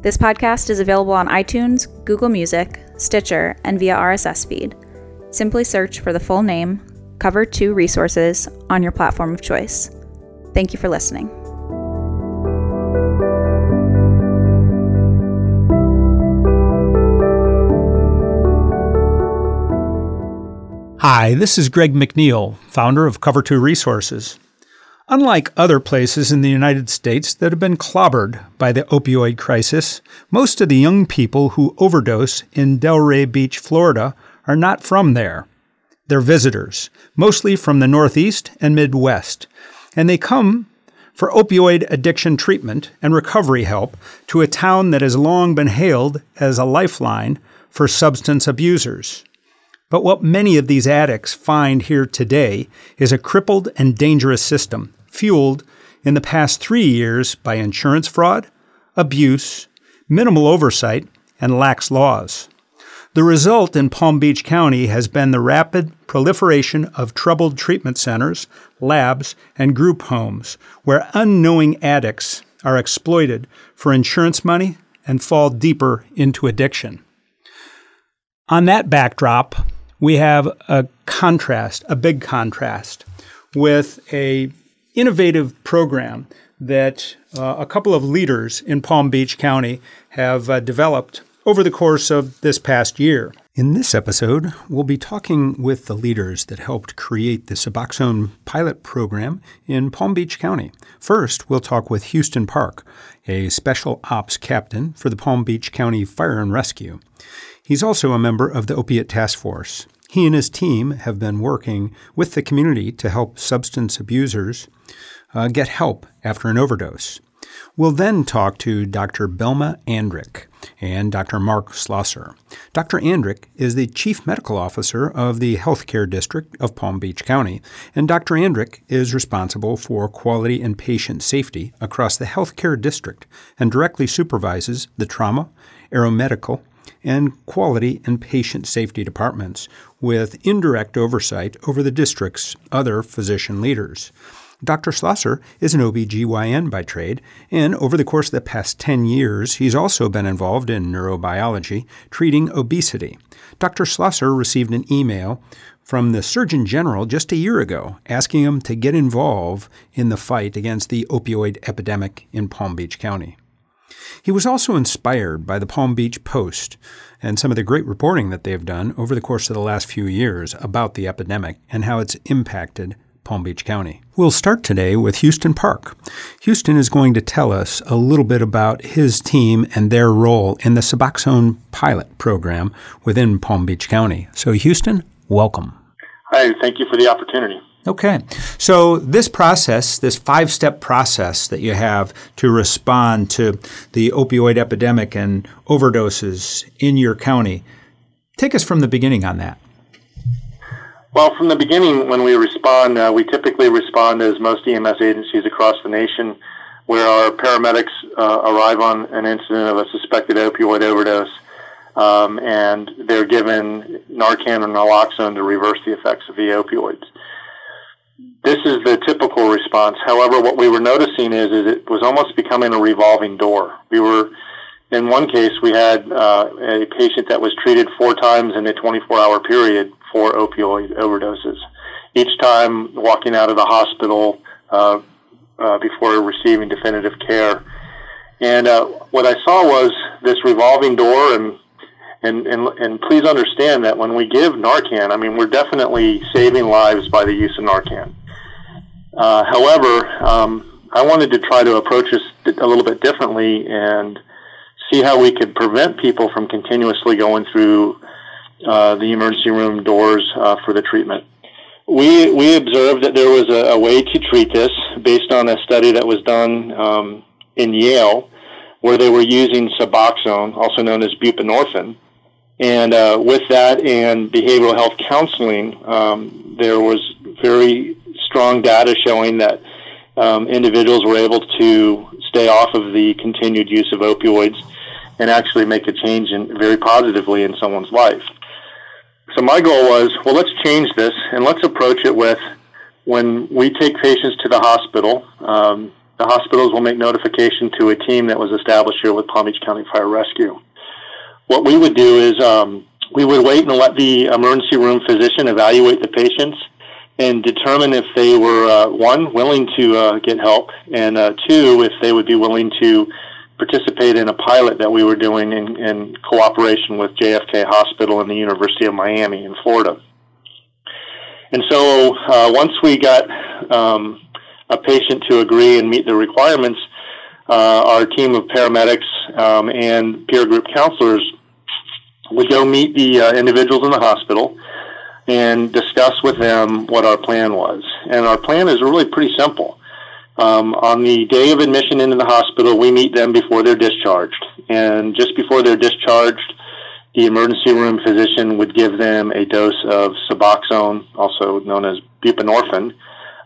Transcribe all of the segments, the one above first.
This podcast is available on iTunes, Google Music, Stitcher, and via RSS feed. Simply search for the full name, Cover 2 Resources, on your platform of choice. Thank you for listening. Hi, this is Greg McNeil, founder of Cover 2 Resources. Unlike other places in the United States that have been clobbered by the opioid crisis, most of the young people who overdose in Delray Beach, Florida, are not from there. They're visitors, mostly from the Northeast and Midwest, and they come for opioid addiction treatment and recovery help to a town that has long been hailed as a lifeline for substance abusers. But what many of these addicts find here today is a crippled and dangerous system fueled in the past three years by insurance fraud, abuse, minimal oversight, and lax laws. The result in Palm Beach County has been the rapid proliferation of troubled treatment centers, labs, and group homes where unknowing addicts are exploited for insurance money and fall deeper into addiction. On that backdrop, we have a contrast, a big contrast, with a innovative program that uh, a couple of leaders in Palm Beach County have uh, developed over the course of this past year. In this episode, we'll be talking with the leaders that helped create the Suboxone pilot program in Palm Beach County. First, we'll talk with Houston Park, a special ops captain for the Palm Beach County Fire and Rescue. He's also a member of the Opiate Task Force. He and his team have been working with the community to help substance abusers uh, get help after an overdose. We'll then talk to Dr. Belma Andric and Dr. Mark Schlosser. Dr. Andric is the Chief Medical Officer of the Healthcare District of Palm Beach County, and Dr. Andric is responsible for quality and patient safety across the Healthcare District and directly supervises the trauma, aeromedical, and quality and patient safety departments, with indirect oversight over the district's other physician leaders. Dr. Schlosser is an OB/GYN by trade, and over the course of the past 10 years, he's also been involved in neurobiology, treating obesity. Dr. Schlosser received an email from the Surgeon General just a year ago asking him to get involved in the fight against the opioid epidemic in Palm Beach County. He was also inspired by the Palm Beach Post and some of the great reporting that they've done over the course of the last few years about the epidemic and how it's impacted Palm Beach County. We'll start today with Houston Park. Houston is going to tell us a little bit about his team and their role in the Suboxone pilot program within Palm Beach County. So, Houston, welcome. Hi, thank you for the opportunity. Okay. So, this process, this five step process that you have to respond to the opioid epidemic and overdoses in your county, take us from the beginning on that. Well, from the beginning, when we respond, uh, we typically respond as most EMS agencies across the nation, where our paramedics uh, arrive on an incident of a suspected opioid overdose. Um, and they're given Narcan or naloxone to reverse the effects of the opioids this is the typical response. However, what we were noticing is, is it was almost becoming a revolving door. We were, in one case, we had uh, a patient that was treated four times in a 24-hour period for opioid overdoses. Each time walking out of the hospital uh, uh, before receiving definitive care. And uh, what I saw was this revolving door, and And, and, and please understand that when we give Narcan, I mean, we're definitely saving lives by the use of Narcan. Uh, however, um, I wanted to try to approach this a little bit differently and see how we could prevent people from continuously going through uh, the emergency room doors uh, for the treatment. We, we observed that there was a, a, way to treat this based on a study that was done um, in Yale where they were using Suboxone, also known as buprenorphine. And uh, with that and behavioral health counseling, um, there was very strong data showing that um, individuals were able to stay off of the continued use of opioids and actually make a change in, very positively in someone's life. So my goal was, well, let's change this and let's approach it with when we take patients to the hospital, um, the hospitals will make notification to a team that was established here with Palm Beach County Fire Rescue. What we would do is um, we would wait and let the emergency room physician evaluate the patients and determine if they were uh, one willing to uh, get help, and uh, two if they would be willing to participate in a pilot that we were doing in, in cooperation with JFK Hospital and the University of Miami in Florida. And so uh, once we got um, a patient to agree and meet the requirements, uh, our team of paramedics um, and peer group counselors would go meet the uh, individuals in the hospital and discuss with them what our plan was. And our plan is really pretty simple. Um, on the day of admission into the hospital, we meet them before they're discharged. And just before they're discharged, the emergency room physician would give them a dose of Suboxone, also known as buprenorphine,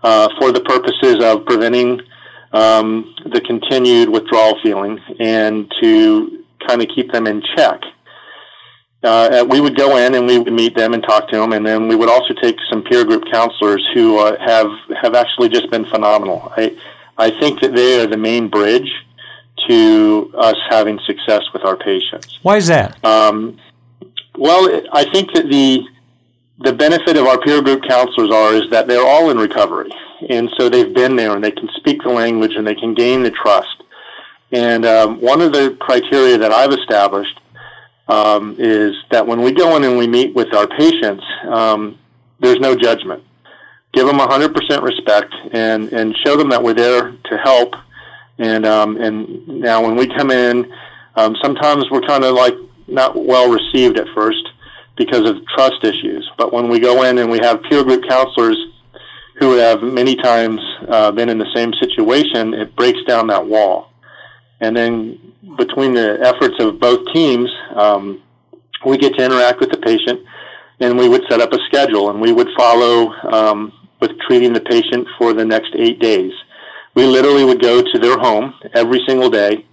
uh, for the purposes of preventing um, the continued withdrawal feeling and to kind of keep them in check. Uh, we would go in and we would meet them and talk to them, and then we would also take some peer group counselors who uh, have have actually just been phenomenal. I I think that they are the main bridge to us having success with our patients. Why is that? Um, well, I think that the the benefit of our peer group counselors are is that they're all in recovery, and so they've been there and they can speak the language and they can gain the trust. And um, one of the criteria that I've established um, is that when we go in and we meet with our patients, um, there's no judgment. Give them 100% respect and, and show them that we're there to help. And, um, and now when we come in, um, sometimes we're kind of like not well received at first because of trust issues. But when we go in and we have peer group counselors who have many times uh, been in the same situation, it breaks down that wall. And then between the efforts of both teams, um, we get to interact with the patient, and we would set up a schedule, and we would follow um, with treating the patient for the next eight days. We literally would go to their home every single day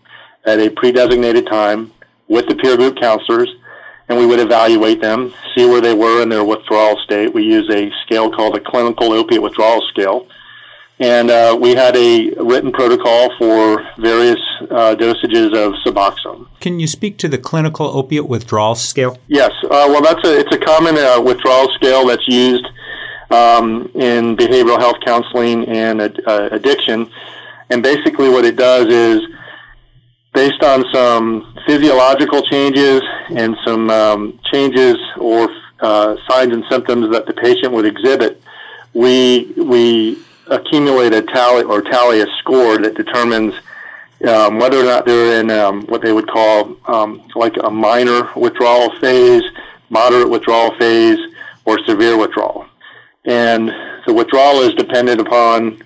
at a pre-designated time with the peer group counselors, and we would evaluate them, see where they were in their withdrawal state. We use a scale called the clinical opiate withdrawal scale and uh, we had a written protocol for various uh, dosages of Suboxone. Can you speak to the clinical opiate withdrawal scale? Yes. Uh, well, that's a it's a common uh, withdrawal scale that's used um, in behavioral health counseling and uh, addiction, and basically what it does is based on some physiological changes and some um, changes or uh, signs and symptoms that the patient would exhibit, we we accumulate a tally or tally a score that determines um, whether or not they're in um, what they would call um, like a minor withdrawal phase, moderate withdrawal phase, or severe withdrawal. And the withdrawal is dependent upon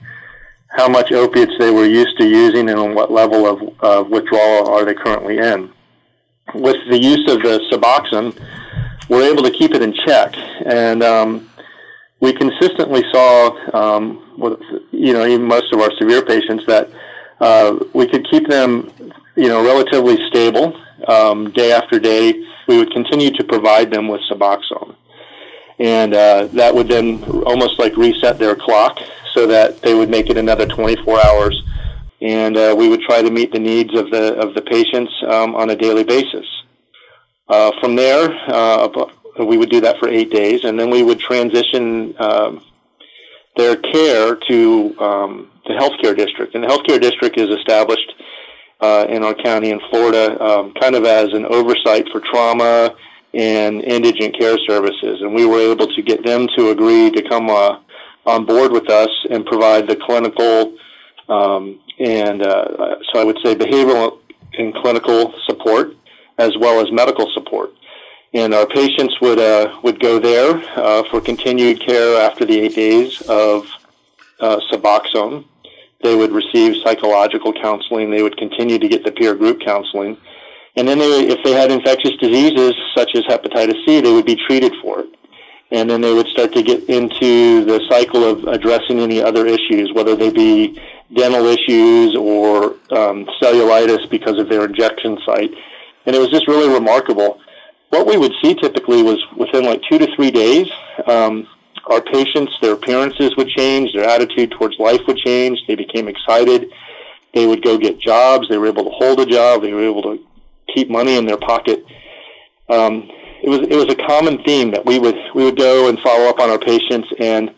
how much opiates they were used to using and on what level of, of withdrawal are they currently in. With the use of the Suboxone, we're able to keep it in check. And um, we consistently saw, um, with, you know, even most of our severe patients that uh, we could keep them, you know, relatively stable um, day after day. We would continue to provide them with Suboxone, and uh, that would then almost like reset their clock so that they would make it another 24 hours, and uh, we would try to meet the needs of the of the patients um, on a daily basis. Uh, from there, uh, we would do that for eight days, and then we would transition um, their care to um, the healthcare district. And the healthcare district is established uh, in our county in Florida, um, kind of as an oversight for trauma and indigent care services. And we were able to get them to agree to come uh, on board with us and provide the clinical um, and uh, so I would say behavioral and clinical support as well as medical support. And our patients would uh, would go there uh, for continued care after the eight days of uh, Suboxone. They would receive psychological counseling. They would continue to get the peer group counseling. And then, they, if they had infectious diseases such as hepatitis C, they would be treated for it and then they would start to get into the cycle of addressing any other issues, whether they be dental issues or um, cellulitis because of their injection site. And it was just really remarkable. What we would see typically was within like two to three days, um, our patients, their appearances would change, their attitude towards life would change, they became excited, they would go get jobs, they were able to hold a job, they were able to keep money in their pocket. Um, it was it was a common theme that we would we would go and follow up on our patients and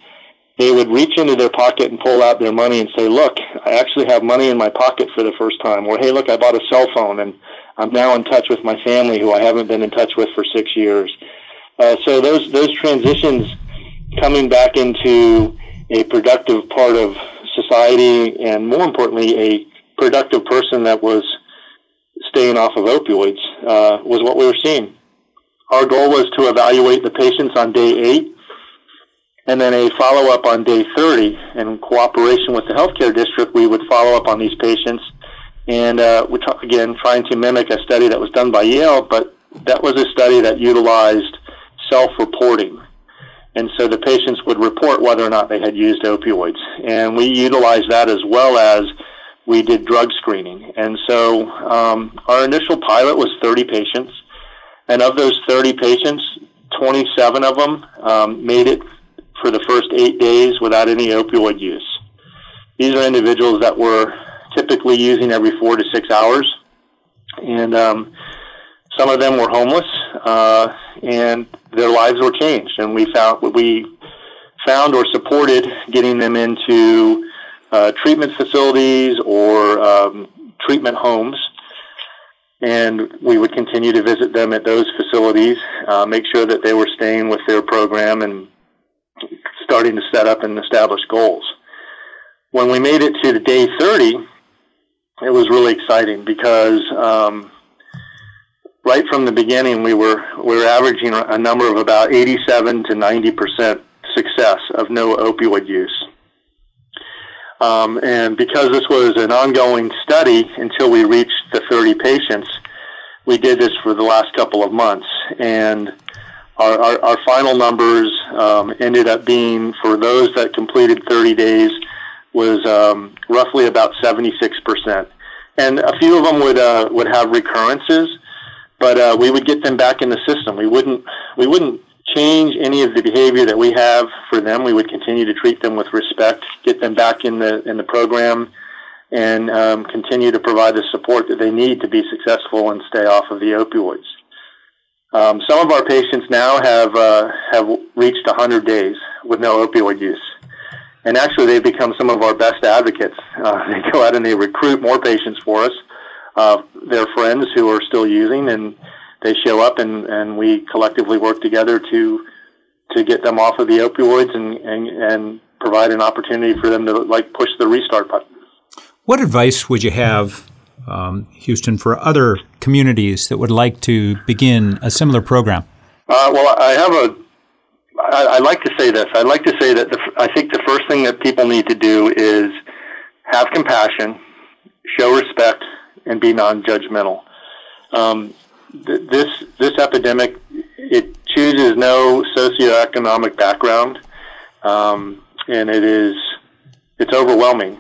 they would reach into their pocket and pull out their money and say, "Look, I actually have money in my pocket for the first time," or "Hey, look, I bought a cell phone and I'm now in touch with my family who I haven't been in touch with for six years." Uh, so those those transitions coming back into a productive part of society, and more importantly, a productive person that was staying off of opioids, uh, was what we were seeing. Our goal was to evaluate the patients on day eight and then a follow up on day 30. In cooperation with the healthcare district, we would follow up on these patients. And uh, we t- again, trying to mimic a study that was done by Yale, but that was a study that utilized self reporting. And so the patients would report whether or not they had used opioids. And we utilized that as well as we did drug screening. And so um, our initial pilot was 30 patients. And of those 30 patients, 27 of them um, made it for the first eight days without any opioid use. These are individuals that were typically using every four to six hours, and um, some of them were homeless, uh, and their lives were changed. And we found we found or supported getting them into uh, treatment facilities or um, treatment homes and we would continue to visit them at those facilities, uh, make sure that they were staying with their program and starting to set up and establish goals. When we made it to the day 30, it was really exciting because um, right from the beginning we were we were averaging a number of about 87 to 90 percent success of no opioid use. Um, and because this was an ongoing study until we reached the 30 patients, we did this for the last couple of months. And our, our, our final numbers um, ended up being, for those that completed 30 days, was um, roughly about 76%. And a few of them would, uh, would have recurrences, but uh, we would get them back in the system. We wouldn't, we wouldn't change any of the behavior that we have for them. We would continue to treat them with respect, get them back in the in the program, and um, continue to provide the support that they need to be successful and stay off of the opioids. Um, some of our patients now have uh, have reached 100 days with no opioid use, and actually they've become some of our best advocates. Uh, they go out and they recruit more patients for us. Uh, their friends who are still using and they show up and, and we collectively work together to to get them off of the opioids and, and, and provide an opportunity for them to like push the restart button. What advice would you have, um, Houston, for other communities that would like to begin a similar program? Uh, well, I have a. I, I like to say this. I like to say that the, I think the first thing that people need to do is have compassion, show respect, and be non-judgmental. Um, this this epidemic it chooses no socioeconomic background, um, and it is it's overwhelming.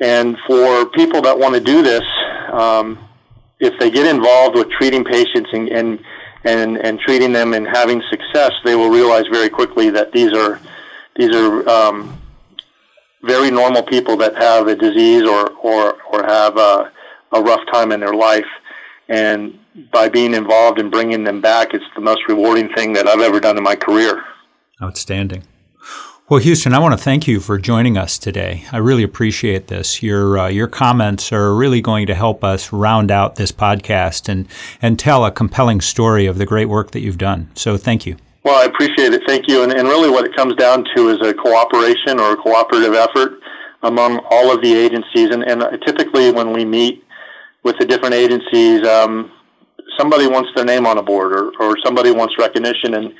And for people that want to do this, um, if they get involved with treating patients and, and and and treating them and having success, they will realize very quickly that these are these are um, very normal people that have a disease or or or have a, a rough time in their life, and by being involved and bringing them back, it's the most rewarding thing that I've ever done in my career. Outstanding. Well, Houston, I want to thank you for joining us today. I really appreciate this. Your uh, your comments are really going to help us round out this podcast and and tell a compelling story of the great work that you've done. So, thank you. Well, I appreciate it. Thank you. And, and really, what it comes down to is a cooperation or a cooperative effort among all of the agencies. And, and typically, when we meet with the different agencies, um, somebody wants their name on a board or, or somebody wants recognition and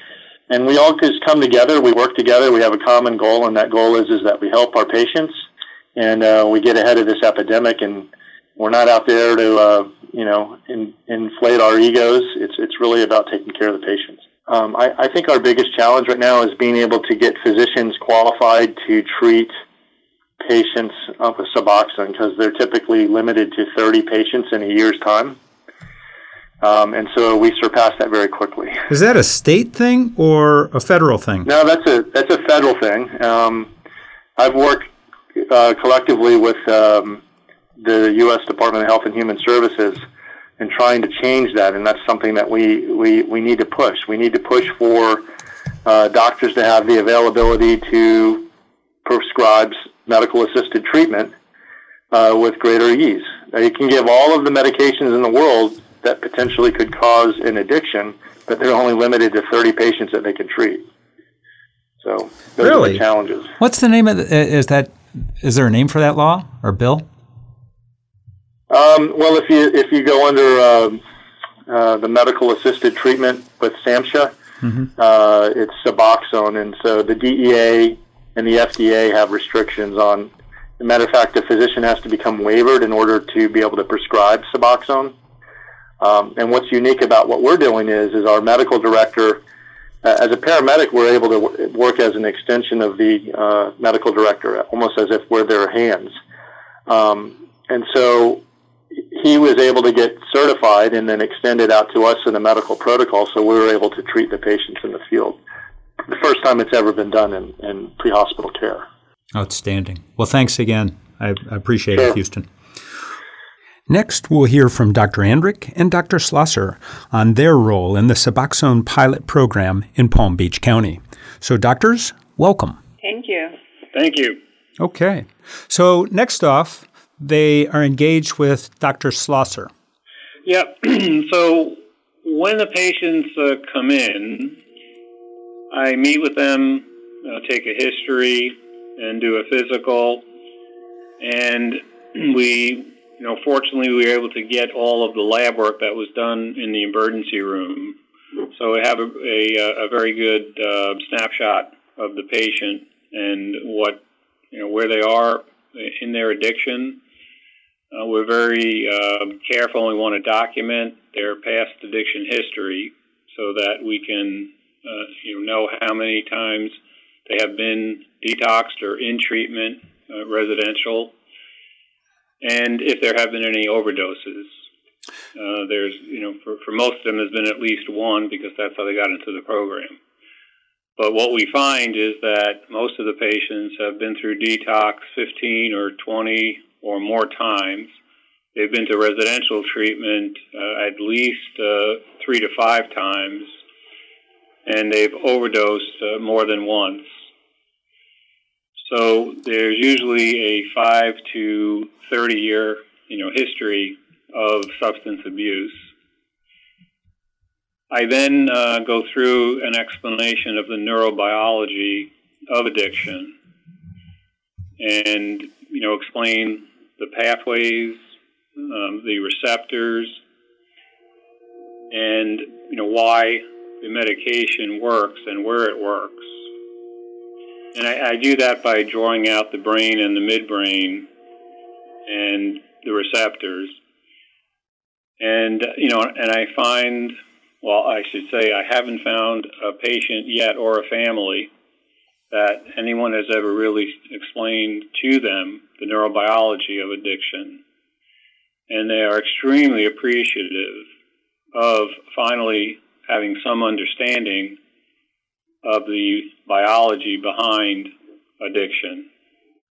and we all just come together. We work together. We have a common goal, and that goal is is that we help our patients, and uh, we get ahead of this epidemic. And we're not out there to uh, you know in, inflate our egos. It's it's really about taking care of the patients. Um, I, I think our biggest challenge right now is being able to get physicians qualified to treat patients with Suboxone because they're typically limited to 30 patients in a year's time. Um, and so we surpassed that very quickly. Is that a state thing or a federal thing? No, that's a that's a federal thing. Um, I've worked uh, collectively with um, the U.S. Department of Health and Human Services in trying to change that, and that's something that we we, we need to push. We need to push for uh, doctors to have the availability to prescribe medical assisted treatment uh, with greater ease. Now, you can give all of the medications in the world that potentially could cause an addiction, but they're only limited to 30 patients that they can treat. So those really? are the challenges. What's the name of the, is that? Is there a name for that law or bill? Um, well, if you if you go under uh, uh, the medical assisted treatment with SAMHSA, mm-hmm. uh, it's Suboxone, and so the DEA and the FDA have restrictions on. As a matter of fact, the physician has to become waivered in order to be able to prescribe Suboxone. Um, and what's unique about what we're doing is, is our medical director, uh, as a paramedic, we're able to w- work as an extension of the uh, medical director, almost as if we're their hands. Um, and so he was able to get certified and then extended out to us in a medical protocol, so we were able to treat the patients in the field. The first time it's ever been done in, in pre-hospital care. Outstanding. Well, thanks again. I, I appreciate sure. it, Houston. Next, we'll hear from Dr. Andric and Dr. Schlosser on their role in the Suboxone pilot program in Palm Beach County. So, doctors, welcome. Thank you. Thank you. Okay. So, next off, they are engaged with Dr. Schlosser. Yeah. so, when the patients uh, come in, I meet with them, uh, take a history, and do a physical. And we you know, fortunately, we were able to get all of the lab work that was done in the emergency room. So we have a, a, a very good uh, snapshot of the patient and what, you know, where they are in their addiction. Uh, we're very uh, careful we want to document their past addiction history so that we can, uh, you know, know how many times they have been detoxed or in treatment, uh, residential, and if there have been any overdoses. Uh, there's, you know, for, for most of them, there's been at least one because that's how they got into the program. But what we find is that most of the patients have been through detox 15 or 20 or more times. They've been to residential treatment uh, at least uh, three to five times, and they've overdosed uh, more than once. So there's usually a five to 30 year you know history of substance abuse. I then uh, go through an explanation of the neurobiology of addiction and you know explain the pathways, um, the receptors, and you know why the medication works and where it works. And I, I do that by drawing out the brain and the midbrain and the receptors. And, you know, and I find, well, I should say, I haven't found a patient yet or a family that anyone has ever really explained to them the neurobiology of addiction. And they are extremely appreciative of finally having some understanding of the biology behind addiction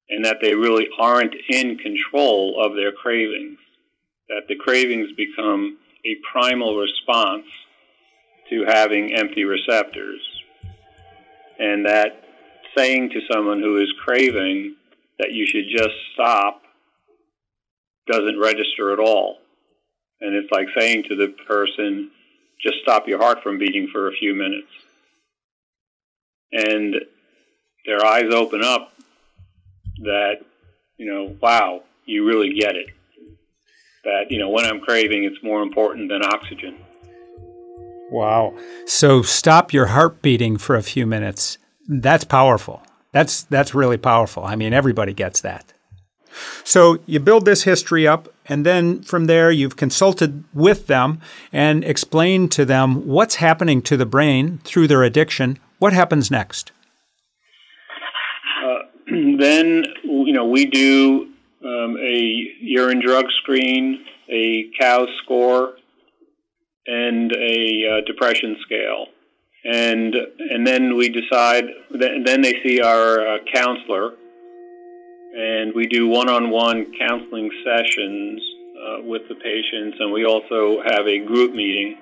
and that they really aren't in control of their cravings, that the cravings become a primal response to having empty receptors, and that saying to someone who is craving that you should just stop doesn't register at all. And it's like saying to the person, just stop your heart from beating for a few minutes. And their eyes open up that, you know, wow, you really get it. That, you know, when I'm craving, it's more important than oxygen. Wow. So stop your heart beating for a few minutes. That's powerful. That's that's really powerful. I mean, everybody gets that. So you build this history up, and then from there, you've consulted with them and explained to them what's happening to the brain through their addiction. What happens next? Uh, then, you know, we do um, a urine drug screen, a COWS score, and a uh, depression scale. And, and then we decide, then they see our uh, counselor and we do one-on-one counseling sessions uh, with the patients, and we also have a group meeting.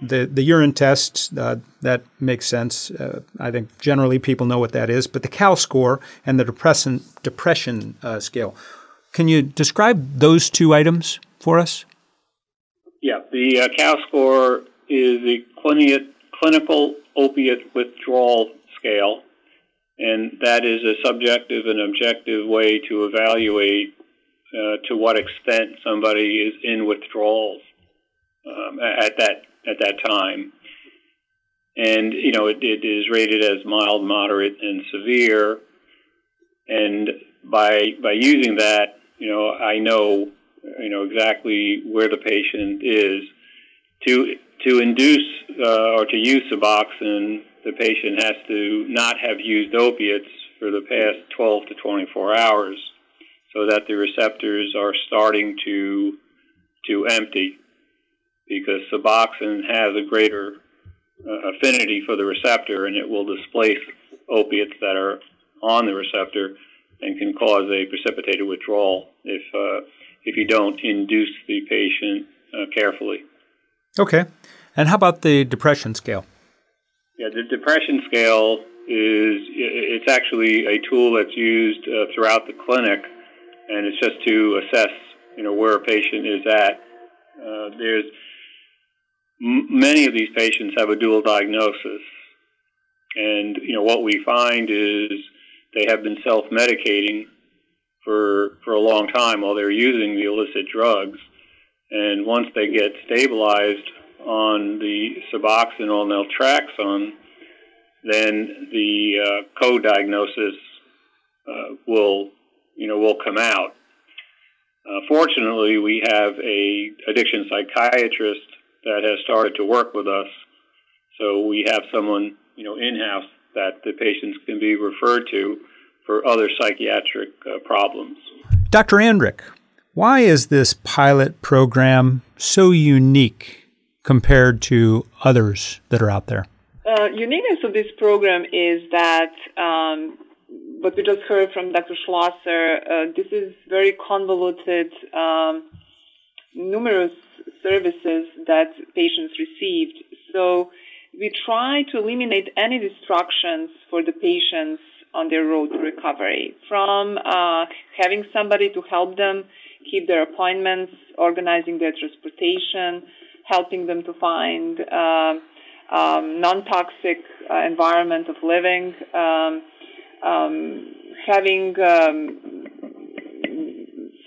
The the urine test uh, that makes sense. Uh, I think generally people know what that is, but the COWS score and the depression depression uh, scale. Can you describe those two items for us? Yeah, the uh, COWS score is the clinical opiate withdrawal scale and that is a subjective and objective way to evaluate uh, to what extent somebody is in withdrawals um, at that at that time. And you know, it, it is rated as mild, moderate, and severe. And by by using that, you know, I know you know exactly where the patient is. To to induce uh, or to use Suboxone the patient has to not have used opiates for the past 12 to 24 hours so that the receptors are starting to to empty because Suboxone has a greater uh, affinity for the receptor and it will displace opiates that are on the receptor and can cause a precipitated withdrawal if uh, if you don't induce the patient uh, carefully. Okay. And how about the depression scale? Yeah, the depression scale is it's actually a tool that's used uh, throughout the clinic, and it's just to assess you know where a patient is at. Uh, there's many of these patients have a dual diagnosis, and you know what we find is they have been self-medicating for for a long time while they're using the illicit drugs, and once they get stabilized on the Suboxone or naltrexone, then the uh, co-diagnosis uh, will, you know, will come out. Uh, fortunately, we have a addiction psychiatrist that has started to work with us, so we have someone, you know, in-house that the patients can be referred to for other psychiatric uh, problems. Dr. Andric, why is this pilot program so unique compared to others that are out there? Uh, uniqueness of this program is that um, what we just heard from Dr. Schlosser, uh, this is very convoluted, um, numerous services that patients received. So we try to eliminate any distractions for the patients on their road to recovery, from uh, having somebody to help them keep their appointments, organizing their transportation, helping them to find uh, um, non-toxic uh, environment of living, um, um, having um,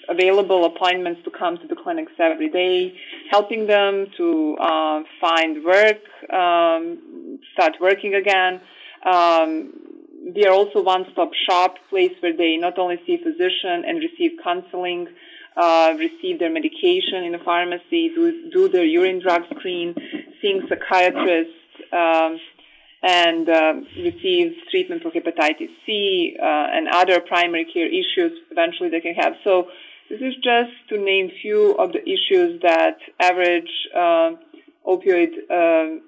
available appointments to come to the clinics every day, helping them to uh, find work, um, start working again. Um, we are also one-stop shop place where they not only see a physician and receive counseling, uh, receive their medication in a pharmacy, do, do their urine drug screen, seeing psychiatrists, um, and uh, receive treatment for hepatitis C uh, and other primary care issues eventually they can have. So this is just to name few of the issues that average uh, opioid uh,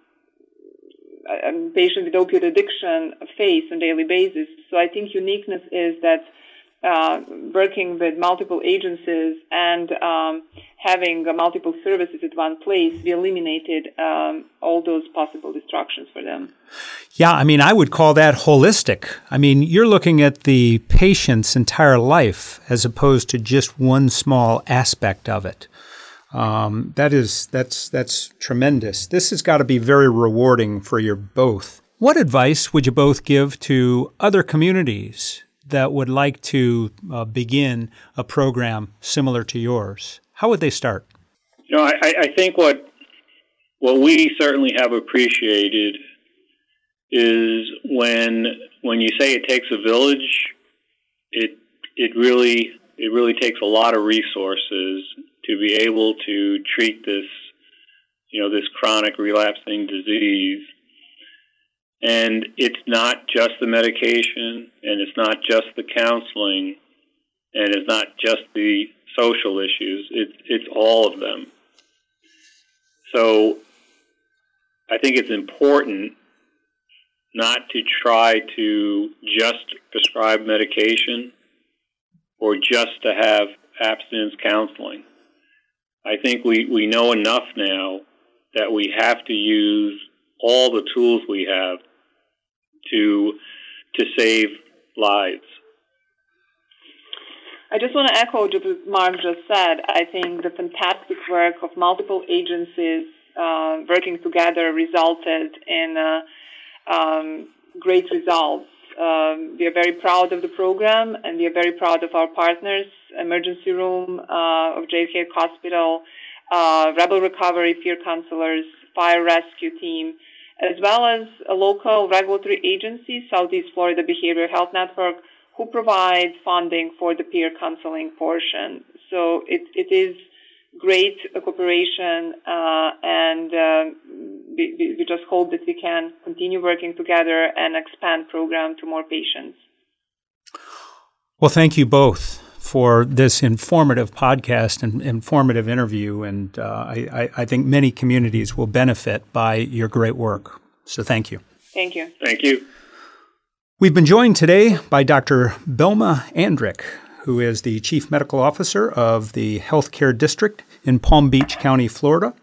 patient with opioid addiction face on a daily basis. So I think uniqueness is that uh, working with multiple agencies and um, having multiple services at one place, we eliminated um, all those possible distractions for them. Yeah, I mean, I would call that holistic. I mean, you're looking at the patient's entire life as opposed to just one small aspect of it. Um, that is that's that's tremendous. This has got to be very rewarding for you both. What advice would you both give to other communities that would like to uh, begin a program similar to yours? How would they start? You know, I, I think what what we certainly have appreciated is when when you say it takes a village, it it really it really takes a lot of resources to be able to treat this you know this chronic relapsing disease and it's not just the medication, and it's not just the counseling, and it's not just the social issues. It's it's all of them. So I think it's important not to try to just prescribe medication or just to have abstinence counseling. I think we, we know enough now that we have to use all the tools we have to to save lives. I just want to echo what Mark just said. I think the fantastic work of multiple agencies uh, working together resulted in uh, um, great results. Um, we are very proud of the program and we are very proud of our partners, emergency room uh, of JFK Hospital, uh, Rebel Recovery peer counselors, fire rescue team, as well as a local regulatory agency, Southeast Florida Behavioral Health Network, who provides funding for the peer counseling portion. So it, it is great cooperation, uh, and uh, we, we just hope that we can continue working together and expand program to more patients. Well, thank you both for this informative podcast and informative interview. And uh, I, I, think many communities will benefit by your great work. So thank you. Thank you. Thank you. We've been joined today by Dr. Belma Andric, who is the Chief Medical Officer of the Healthcare District in Palm Beach County, Florida.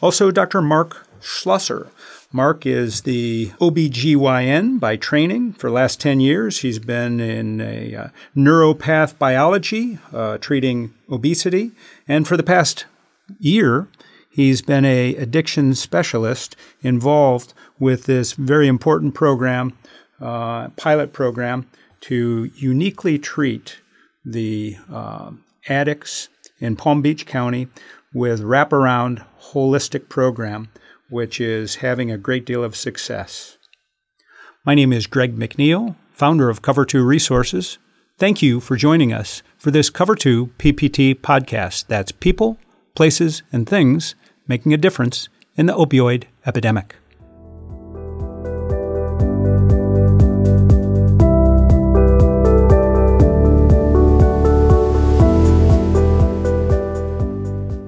Also, Dr. Mark Schlosser, Mark is the OBGYN by training. For the last 10 years, he's been in a uh, neuropath biology, uh, treating obesity. And for the past year, he's been a addiction specialist involved with this very important program, uh, pilot program, to uniquely treat the uh, addicts in Palm Beach County with wraparound holistic program which is having a great deal of success. My name is Greg McNeil, founder of Cover 2 Resources. Thank you for joining us for this Cover 2 PPT podcast that's people, places, and things making a difference in the opioid epidemic.